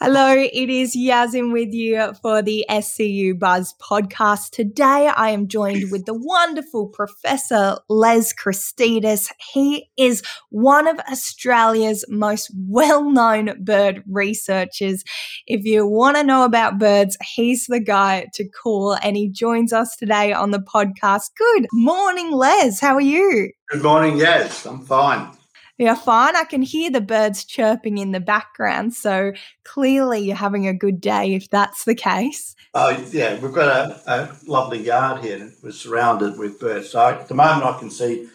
Hello, it is Yazin with you for the SCU Buzz podcast. Today I am joined with the wonderful Professor Les Christidis. He is one of Australia's most well known bird researchers. If you want to know about birds, he's the guy to call and he joins us today on the podcast. Good morning, Les. How are you? Good morning, Yes, I'm fine. Yeah, fine. I can hear the birds chirping in the background. So clearly you're having a good day if that's the case. Oh, yeah. We've got a, a lovely yard here and we're surrounded with birds. So at the moment I can see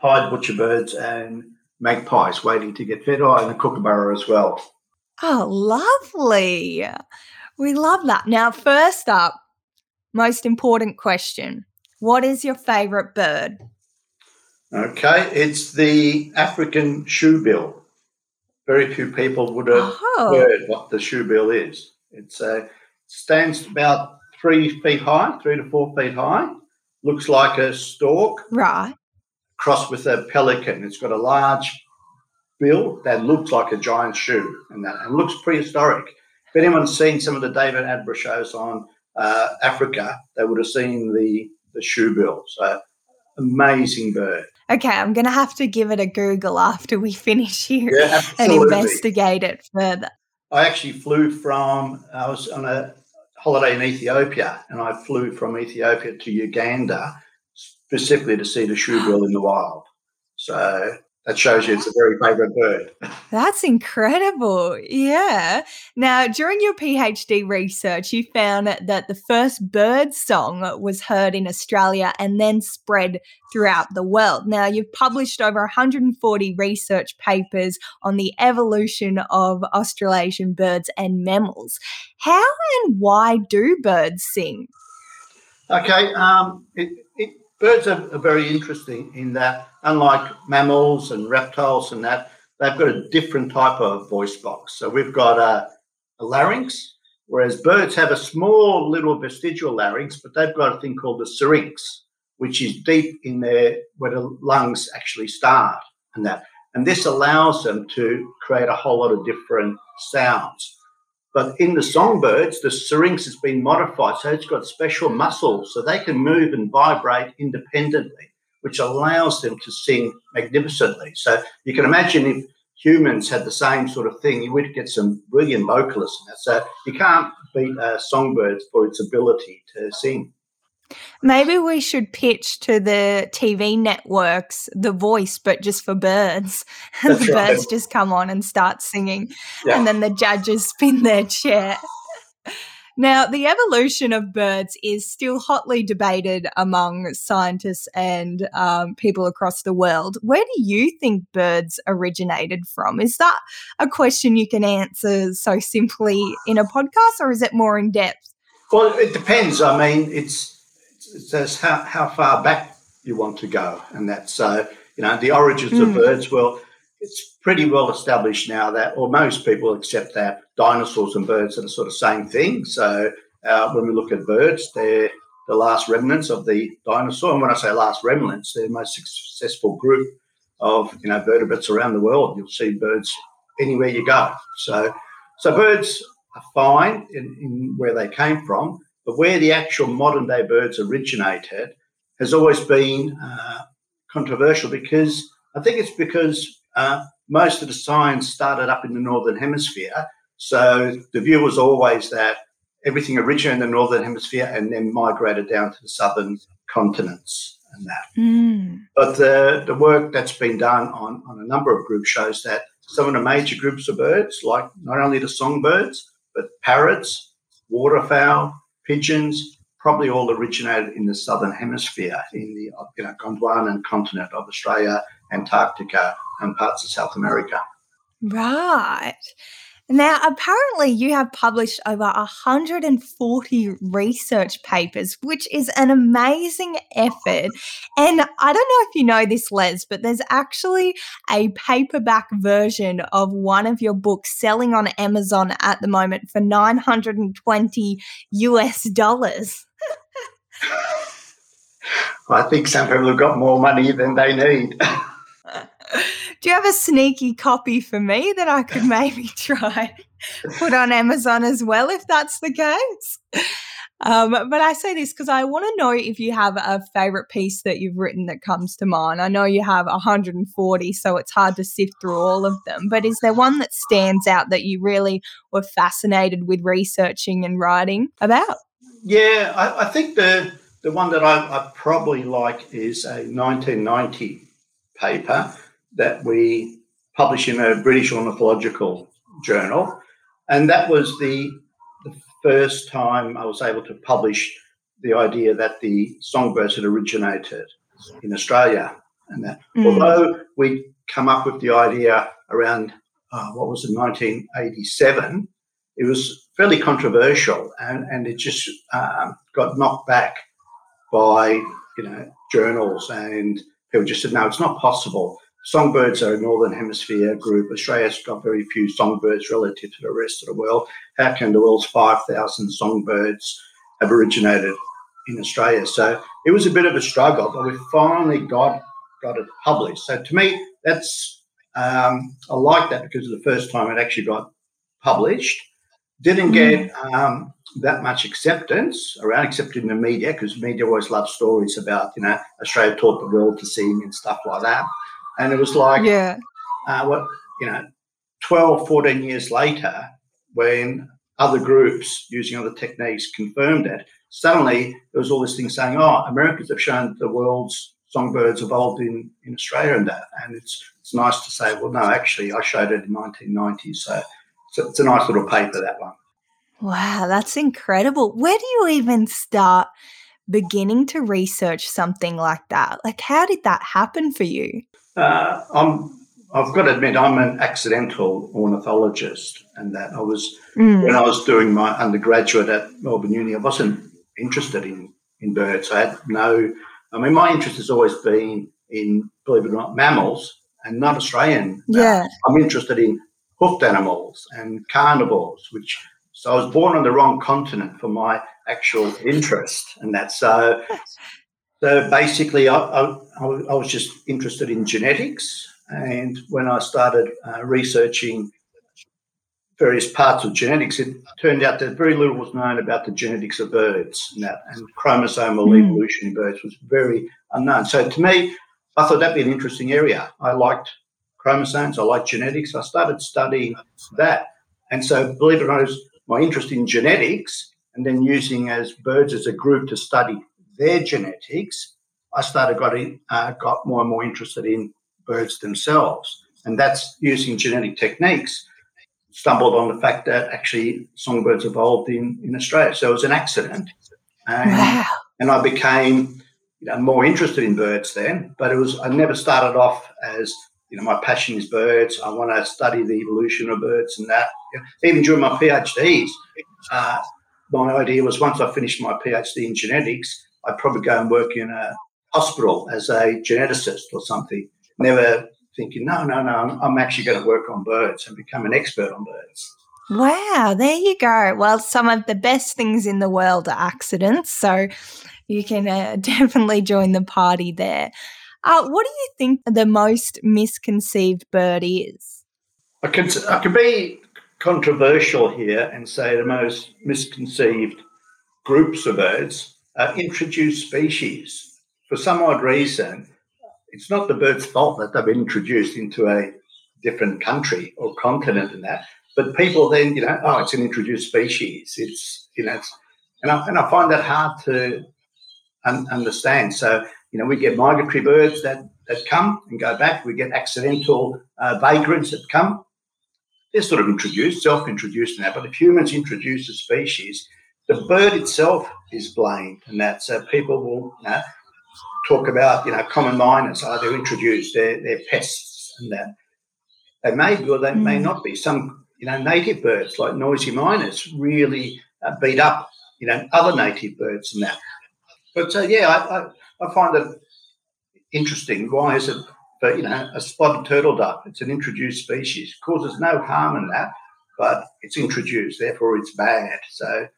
pied butcher birds and magpies waiting to get fed. Oh, and a kookaburra as well. Oh, lovely. We love that. Now, first up, most important question What is your favorite bird? Okay, it's the African shoe bill. Very few people would have oh. heard what the shoe bill is. It's a stands about three feet high, three to four feet high. Looks like a stork, right? Crossed with a pelican. It's got a large bill that looks like a giant shoe, and that and looks prehistoric. If anyone's seen some of the David Attenborough shows on uh, Africa, they would have seen the the shoe bill. So amazing bird. Okay, I'm going to have to give it a Google after we finish here yeah, and investigate it further. I actually flew from, I was on a holiday in Ethiopia and I flew from Ethiopia to Uganda specifically to see the shoebill in the wild. So that shows you it's a very favorite bird. That's incredible. Yeah. Now, during your PhD research, you found that the first bird song was heard in Australia and then spread throughout the world. Now, you've published over 140 research papers on the evolution of Australasian birds and mammals. How and why do birds sing? Okay. Um, it, it, birds are, are very interesting in that unlike mammals and reptiles and that, they've got a different type of voice box. So we've got a, a larynx, whereas birds have a small little vestigial larynx, but they've got a thing called the syrinx, which is deep in there where the lungs actually start and that. And this allows them to create a whole lot of different sounds. But in the songbirds, the syrinx has been modified, so it's got special muscles, so they can move and vibrate independently which allows them to sing magnificently. So you can imagine if humans had the same sort of thing, you would get some brilliant vocalists. So you can't beat songbirds for its ability to sing. Maybe we should pitch to the TV networks the voice, but just for birds. And the right. birds just come on and start singing, yeah. and then the judges spin their chair. Now, the evolution of birds is still hotly debated among scientists and um, people across the world. Where do you think birds originated from? Is that a question you can answer so simply in a podcast, or is it more in depth? Well, it depends. I mean, it's it says how, how far back you want to go, and that's so you know the origins mm. of hmm. birds. Well, it's pretty well established now that, or most people accept that dinosaurs and birds are the sort of same thing. So uh, when we look at birds, they're the last remnants of the dinosaur. And when I say last remnants, they're the most successful group of you know vertebrates around the world. You'll see birds anywhere you go. So so birds are fine in, in where they came from, but where the actual modern day birds originated has always been uh, controversial because I think it's because uh, most of the science started up in the northern hemisphere, so the view was always that everything originated in the northern hemisphere and then migrated down to the southern continents and that. Mm. But the, the work that's been done on, on a number of groups shows that some of the major groups of birds, like not only the songbirds, but parrots, waterfowl, pigeons, probably all originated in the southern hemisphere, in the you know, Gondwanan continent of Australia, Antarctica, and parts of South America. Right. Now, apparently, you have published over 140 research papers, which is an amazing effort. And I don't know if you know this, Les, but there's actually a paperback version of one of your books selling on Amazon at the moment for 920 US dollars. I think some people have got more money than they need. Do you have a sneaky copy for me that I could maybe try? put on Amazon as well if that's the case. Um, but I say this because I want to know if you have a favorite piece that you've written that comes to mind. I know you have 140, so it's hard to sift through all of them. But is there one that stands out that you really were fascinated with researching and writing about? Yeah, I, I think the the one that I, I probably like is a 1990 paper that we published in a British ornithological journal, and that was the first time I was able to publish the idea that the songbirds had originated in Australia. And that, mm. although we come up with the idea around, uh, what was it, 1987, it was fairly controversial and, and it just uh, got knocked back by, you know, journals and people just said, no, it's not possible. Songbirds are a northern hemisphere group. Australia's got very few songbirds relative to the rest of the world. How can the world's 5,000 songbirds have originated in Australia? So it was a bit of a struggle, but we finally got got it published. So to me, that's um, I like that because of the first time it actually got published. Didn't get mm. um, that much acceptance around, except in the media, because media always loves stories about you know Australia taught the world to sing and stuff like that. And it was like, yeah, uh, what, you know, 12, 14 years later, when other groups using other techniques confirmed it, suddenly there was all this thing saying, oh, Americans have shown that the world's songbirds evolved in, in Australia and that. And it's, it's nice to say, well, no, actually, I showed it in 1990. So, so it's a nice little paper, that one. Wow, that's incredible. Where do you even start beginning to research something like that? Like, how did that happen for you? Uh, I'm, I've got to admit, I'm an accidental ornithologist, and that I was mm. when I was doing my undergraduate at Melbourne Uni. I wasn't interested in in birds. I had no. I mean, my interest has always been in, believe it or not, mammals and not Australian. Yeah, I'm interested in hoofed animals and carnivores, which so I was born on the wrong continent for my actual interest, and that so so basically, I, I, I, was just interested in genetics. And when I started uh, researching various parts of genetics, it turned out that very little was known about the genetics of birds and, that, and chromosomal mm. evolution in birds was very unknown. So to me, I thought that'd be an interesting area. I liked chromosomes, I liked genetics. I started studying that. And so, believe it or not, it was my interest in genetics and then using as birds as a group to study their genetics, I started getting uh, got more and more interested in birds themselves, and that's using genetic techniques. Stumbled on the fact that actually songbirds evolved in, in Australia, so it was an accident, and, wow. and I became you know more interested in birds then. But it was I never started off as you know my passion is birds. I want to study the evolution of birds and that. Even during my PhDs, uh, my idea was once I finished my PhD in genetics, I'd probably go and work in a hospital as a geneticist or something. Never thinking, no, no, no, I'm actually going to work on birds and become an expert on birds. Wow, there you go. Well, some of the best things in the world are accidents. So you can uh, definitely join the party there. Uh, what do you think the most misconceived bird is? I can, I can be controversial here and say the most misconceived groups of birds uh, introduced species. For some odd reason, it's not the bird's fault that they've been introduced into a different country or continent and that. But people then, you know, oh, it's an introduced species. It's, you know, it's, and, I, and I find that hard to un- understand. So, you know, we get migratory birds that, that come and go back. We get accidental uh, vagrants that come. They're sort of introduced, self introduced in that. But if humans introduce a species, the bird itself is blamed, and that so people will you know, talk about you know common mynas. Oh, they're introduced, they're, they're pests, and that they may be or they mm. may not be. Some you know native birds like noisy miners really uh, beat up you know other native birds and that. But so uh, yeah, I, I, I find it interesting. Why is it? But you know, a spotted turtle dove, it's an introduced species, causes no harm in that, but it's introduced, therefore it's bad. So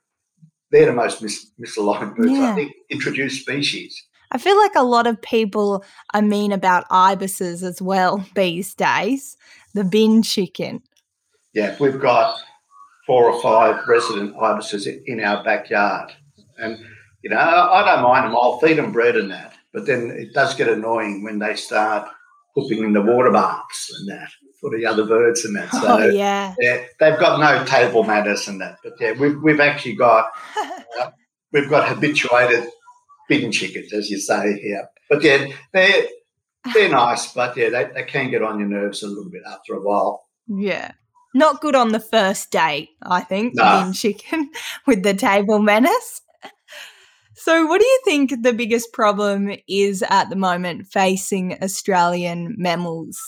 they're the most mis- misaligned birds. Yeah. I think introduced species. I feel like a lot of people are mean about ibises as well these days. The bin chicken. Yeah, we've got four or five resident ibises in our backyard. And, you know, I don't mind them. I'll feed them bread and that. But then it does get annoying when they start pooping in the water baths and that for the other birds and that. So, oh, yeah. yeah. They've got no table manners and that. But yeah, we've, we've actually got, uh, we've got habituated bin chickens, as you say here. But yeah, they're, they're nice, but yeah, they, they can get on your nerves a little bit after a while. Yeah. Not good on the first date, I think, nah. bin chicken with the table manners. So, what do you think the biggest problem is at the moment facing Australian mammals?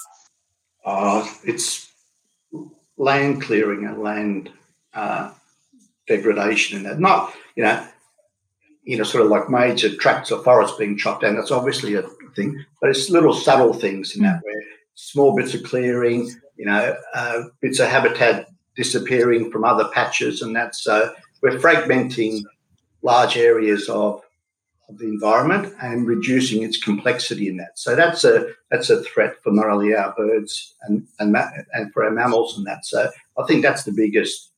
Uh, it's land clearing and land uh, degradation, and that. Not, you know, you know, sort of like major tracts of forest being chopped down. That's obviously a thing, but it's little subtle things in that mm. where small bits of clearing, you know, uh, bits of habitat disappearing from other patches, and that's so we're fragmenting large areas of, of the environment and reducing its complexity in that. So that's a that's a threat for not only our birds and and and for our mammals and that. So I think that's the biggest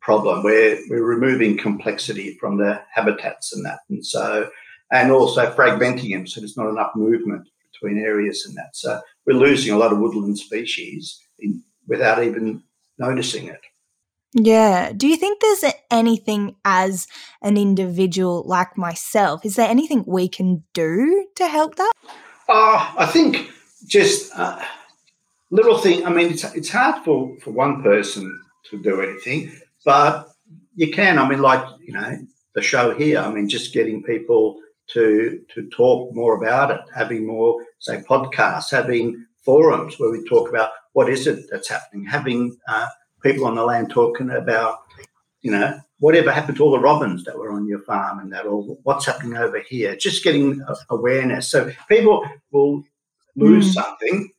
problem. We're we're removing complexity from the habitats and that, and so and also fragmenting them so there's not enough movement between areas and that. So we're losing a lot of woodland species in, without even noticing it. Yeah. Do you think there's anything as an individual like myself? Is there anything we can do to help that? Uh, I think just uh, little thing. I mean, it's, it's hard for, for one person to do anything, but you can. I mean, like, you know, the show here, I mean, just getting people to to talk more about it, having more, say, podcasts, having forums where we talk about what is it that's happening, having uh, people on the land talking about, you know, whatever happened to all the robins that were on your farm and that, or what's happening over here. Just getting awareness. So people will lose mm. something,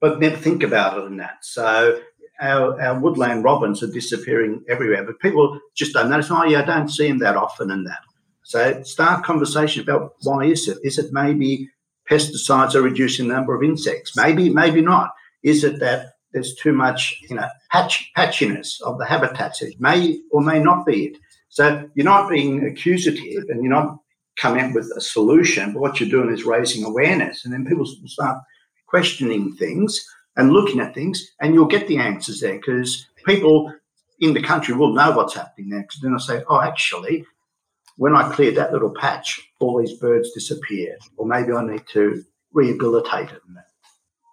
but never think about it in that. So our, our woodland robins are disappearing everywhere, but people just don't notice. Oh, yeah, I don't see them that often and that. So start conversation about why is it? Is it maybe pesticides are reducing the number of insects? Maybe, maybe not. Is it that there's too much, you know, patch, patchiness of the habitats. It may or may not be it. So you're not being accusative and you're not coming up with a solution, but what you're doing is raising awareness. And then people start questioning things and looking at things, and you'll get the answers there because people in the country will know what's happening there. Because then I say, oh, actually, when I cleared that little patch, all these birds disappeared, or maybe I need to rehabilitate it.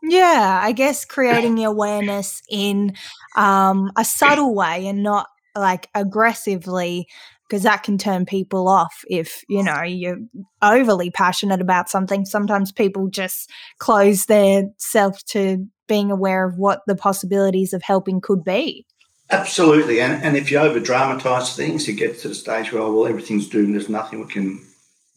Yeah, I guess creating the awareness in um, a subtle way and not like aggressively because that can turn people off if you know you're overly passionate about something. Sometimes people just close their self to being aware of what the possibilities of helping could be. Absolutely and, and if you over dramatize things you get to the stage where well everything's doomed there's nothing we can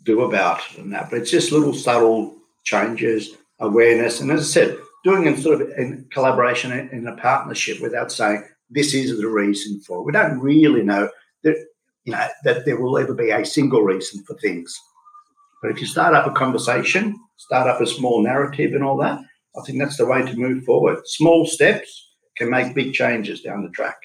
do about it and that but it's just little subtle changes awareness. And as I said, doing it sort of in collaboration in a partnership without saying this is the reason for. It. We don't really know that you know that there will ever be a single reason for things. But if you start up a conversation, start up a small narrative and all that, I think that's the way to move forward. Small steps can make big changes down the track.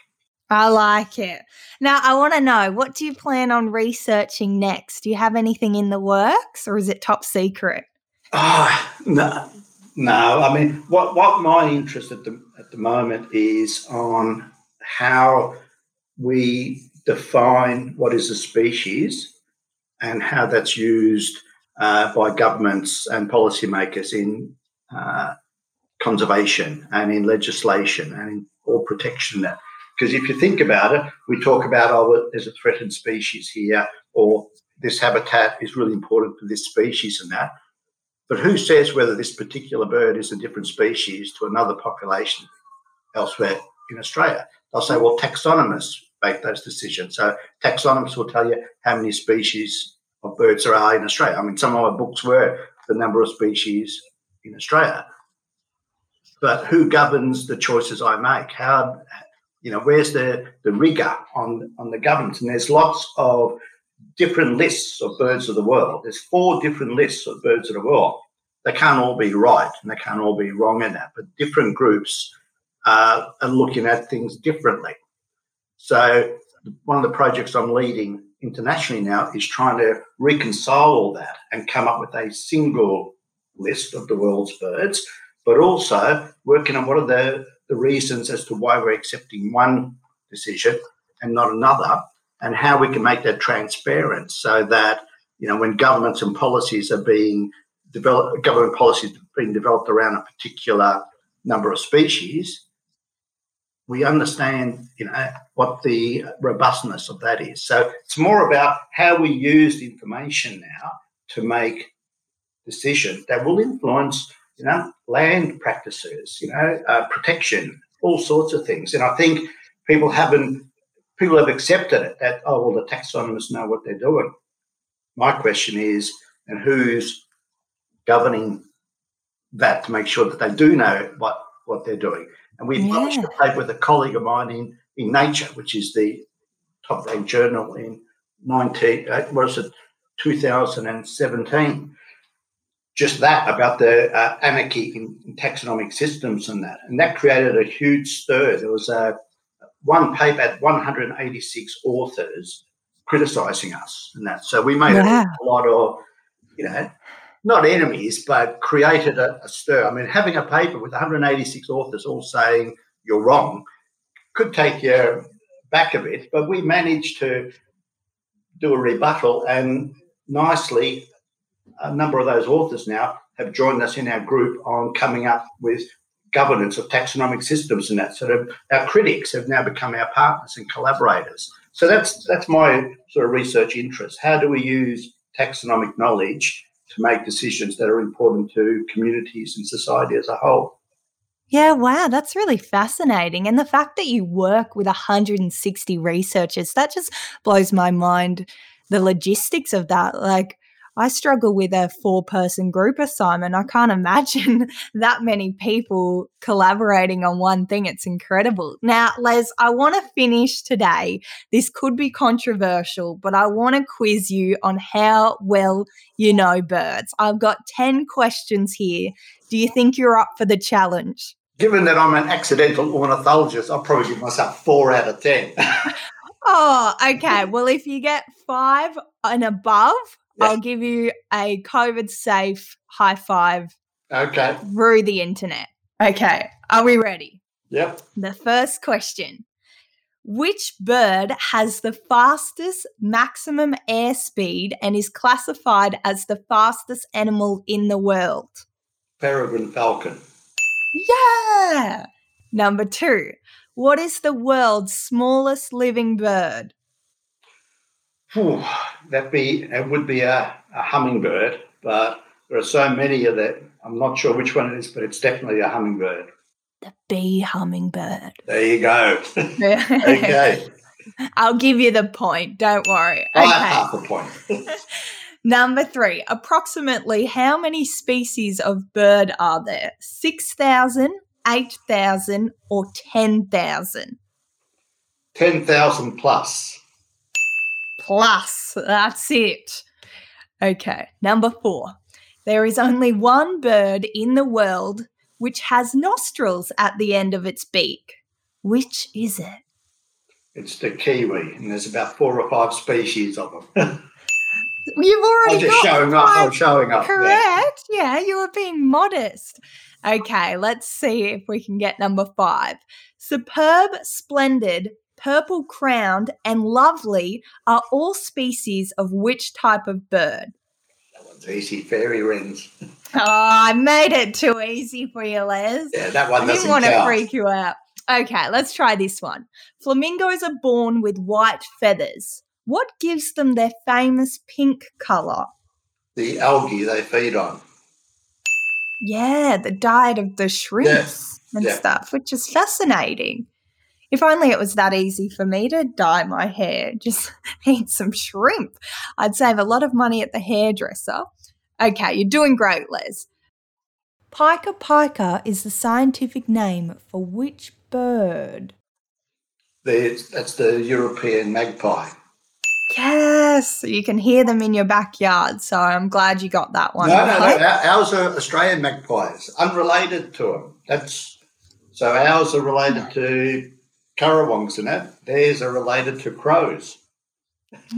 I like it. Now, I want to know what do you plan on researching next? Do you have anything in the works or is it top secret? Ah, no, no. I mean, what what my interest at the at the moment is on how we define what is a species and how that's used uh, by governments and policymakers in uh, conservation and in legislation and in all protection because if you think about it, we talk about oh, there's a threatened species here, or this habitat is really important for this species and that. But who says whether this particular bird is a different species to another population elsewhere in Australia? They'll say, well, taxonomists make those decisions. So taxonomists will tell you how many species of birds there are in Australia. I mean, some of my books were the number of species in Australia. But who governs the choices I make? How, you know, where's the, the rigor on, on the government? And there's lots of different lists of birds of the world. There's four different lists of birds of the world. They can't all be right and they can't all be wrong in that, but different groups uh, are looking at things differently. So one of the projects I'm leading internationally now is trying to reconcile all that and come up with a single list of the world's birds, but also working on what are the, the reasons as to why we're accepting one decision and not another, and how we can make that transparent so that you know when governments and policies are being developed, government policies being developed around a particular number of species, we understand, you know, what the robustness of that is. So it's more about how we use the information now to make decisions that will influence, you know, land practices, you know, uh, protection, all sorts of things. And I think people haven't, people have accepted it that oh well, the taxonomists know what they're doing. My question is, and who's governing that to make sure that they do know what what they're doing? And we yeah. published a paper with a colleague of mine in, in Nature, which is the top ranked journal in 19, uh, what is it, 2017. Just that about the uh, anarchy in, in, taxonomic systems and that. And that created a huge stir. There was a one paper at 186 authors criticizing us and that. So we made yeah. a lot of, you know, not enemies, but created a, a, stir. I mean, having a paper with 186 authors all saying you're wrong could take you back a bit, but we managed to do a rebuttal, and nicely, a number of those authors now have joined us in our group on coming up with governance of taxonomic systems and that. sort of our critics have now become our partners and collaborators. So that's that's my sort of research interest. How do we use taxonomic knowledge to make decisions that are important to communities and society as a whole. Yeah, wow, that's really fascinating. And the fact that you work with 160 researchers, that just blows my mind. The logistics of that. Like, I struggle with a four person group assignment. I can't imagine that many people collaborating on one thing. It's incredible. Now, Les, I want to finish today. This could be controversial, but I want to quiz you on how well you know birds. I've got 10 questions here. Do you think you're up for the challenge? Given that I'm an accidental ornithologist, I'll probably give myself four out of 10. oh, okay. Well, if you get five and above, I'll give you a COVID safe high five. Okay. Through the internet. Okay. Are we ready? Yep. The first question Which bird has the fastest maximum airspeed and is classified as the fastest animal in the world? Peregrine falcon. Yeah. Number two. What is the world's smallest living bird? Whew, that be it would be a, a, hummingbird, but there are so many of that. I'm not sure which one it is, but it's definitely a hummingbird. The bee hummingbird. There you go. okay. I'll give you the point. Don't worry. Okay. half a point. Number three, approximately how many species of bird are there? 6,000, 8,000, or 10,000? 10,000 plus plus. That's it. Okay, number four. There is only one bird in the world which has nostrils at the end of its beak. Which is it? It's the kiwi, and there's about four or five species of them. You've already I'm just showing up. I'm showing up. Correct. Yeah. yeah, you were being modest. Okay, let's see if we can get number five. Superb, splendid, purple crowned, and lovely are all species of which type of bird? That one's easy. Fairy wrens. Oh, I made it too easy for you, Les. Yeah, that one I didn't want to freak you out. Okay, let's try this one. Flamingos are born with white feathers. What gives them their famous pink colour? The algae they feed on. Yeah, the diet of the shrimps and yeah. stuff, which is fascinating. If only it was that easy for me to dye my hair, just eat some shrimp. I'd save a lot of money at the hairdresser. Okay, you're doing great, Les. Pica pica is the scientific name for which bird? that's the European magpie. Yes, you can hear them in your backyard. So I'm glad you got that one. No, right. no, no. Ours are Australian magpies, unrelated to them. That's so ours are related to currawongs and that. theirs are related to crows.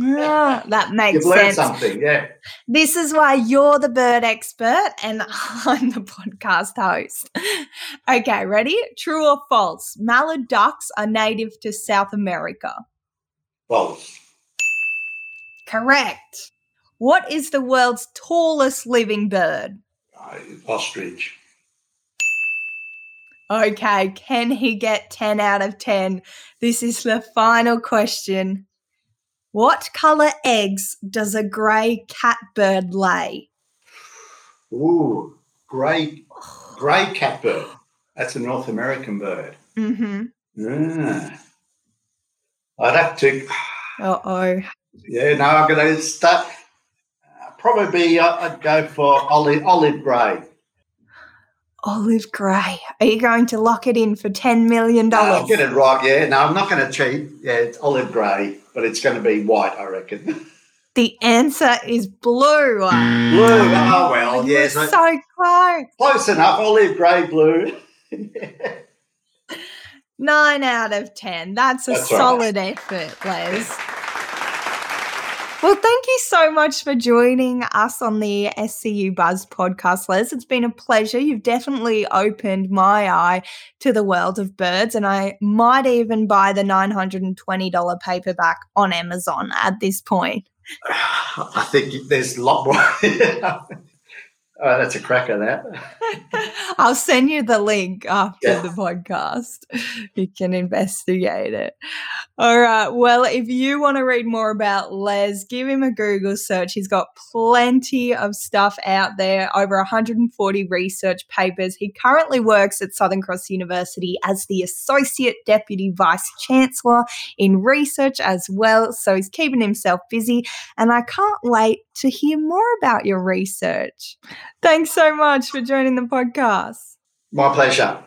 Ah, that makes You've learned sense. something, yeah. This is why you're the bird expert and I'm the podcast host. Okay, ready? True or false? Mallard ducks are native to South America. False. Correct. What is the world's tallest living bird? Uh, ostrich. Okay, can he get 10 out of 10? This is the final question. What color eggs does a grey catbird lay? Ooh, grey, grey catbird. That's a North American bird. Mm-hmm. Yeah. I'd have to. Uh oh. Yeah, no, I'm going to start. Uh, probably, uh, I'd go for olive olive grey. Olive grey. Are you going to lock it in for $10 million? No, I'll get it right. Yeah, no, I'm not going to cheat. Yeah, it's olive grey, but it's going to be white, I reckon. The answer is blue. blue. Oh well, You're yeah, so so close. close enough. Olive grey, blue. Nine out of 10. That's a That's solid effort, Les. Well, thank you so much for joining us on the SCU Buzz podcast, Les. It's been a pleasure. You've definitely opened my eye to the world of birds, and I might even buy the $920 paperback on Amazon at this point. I think there's a lot more. oh, that's a cracker, that. I'll send you the link after Yeah. the podcast. You can investigate it. All right. Well, if you want to read more about Les, give him a Google search. He's got plenty of stuff out there, over 140 research papers. He currently works at Southern Cross University as the Associate Deputy Vice Chancellor in research as well. So he's keeping himself busy. And I can't wait to hear more about your research. Thanks so much for joining the podcast. My pleasure.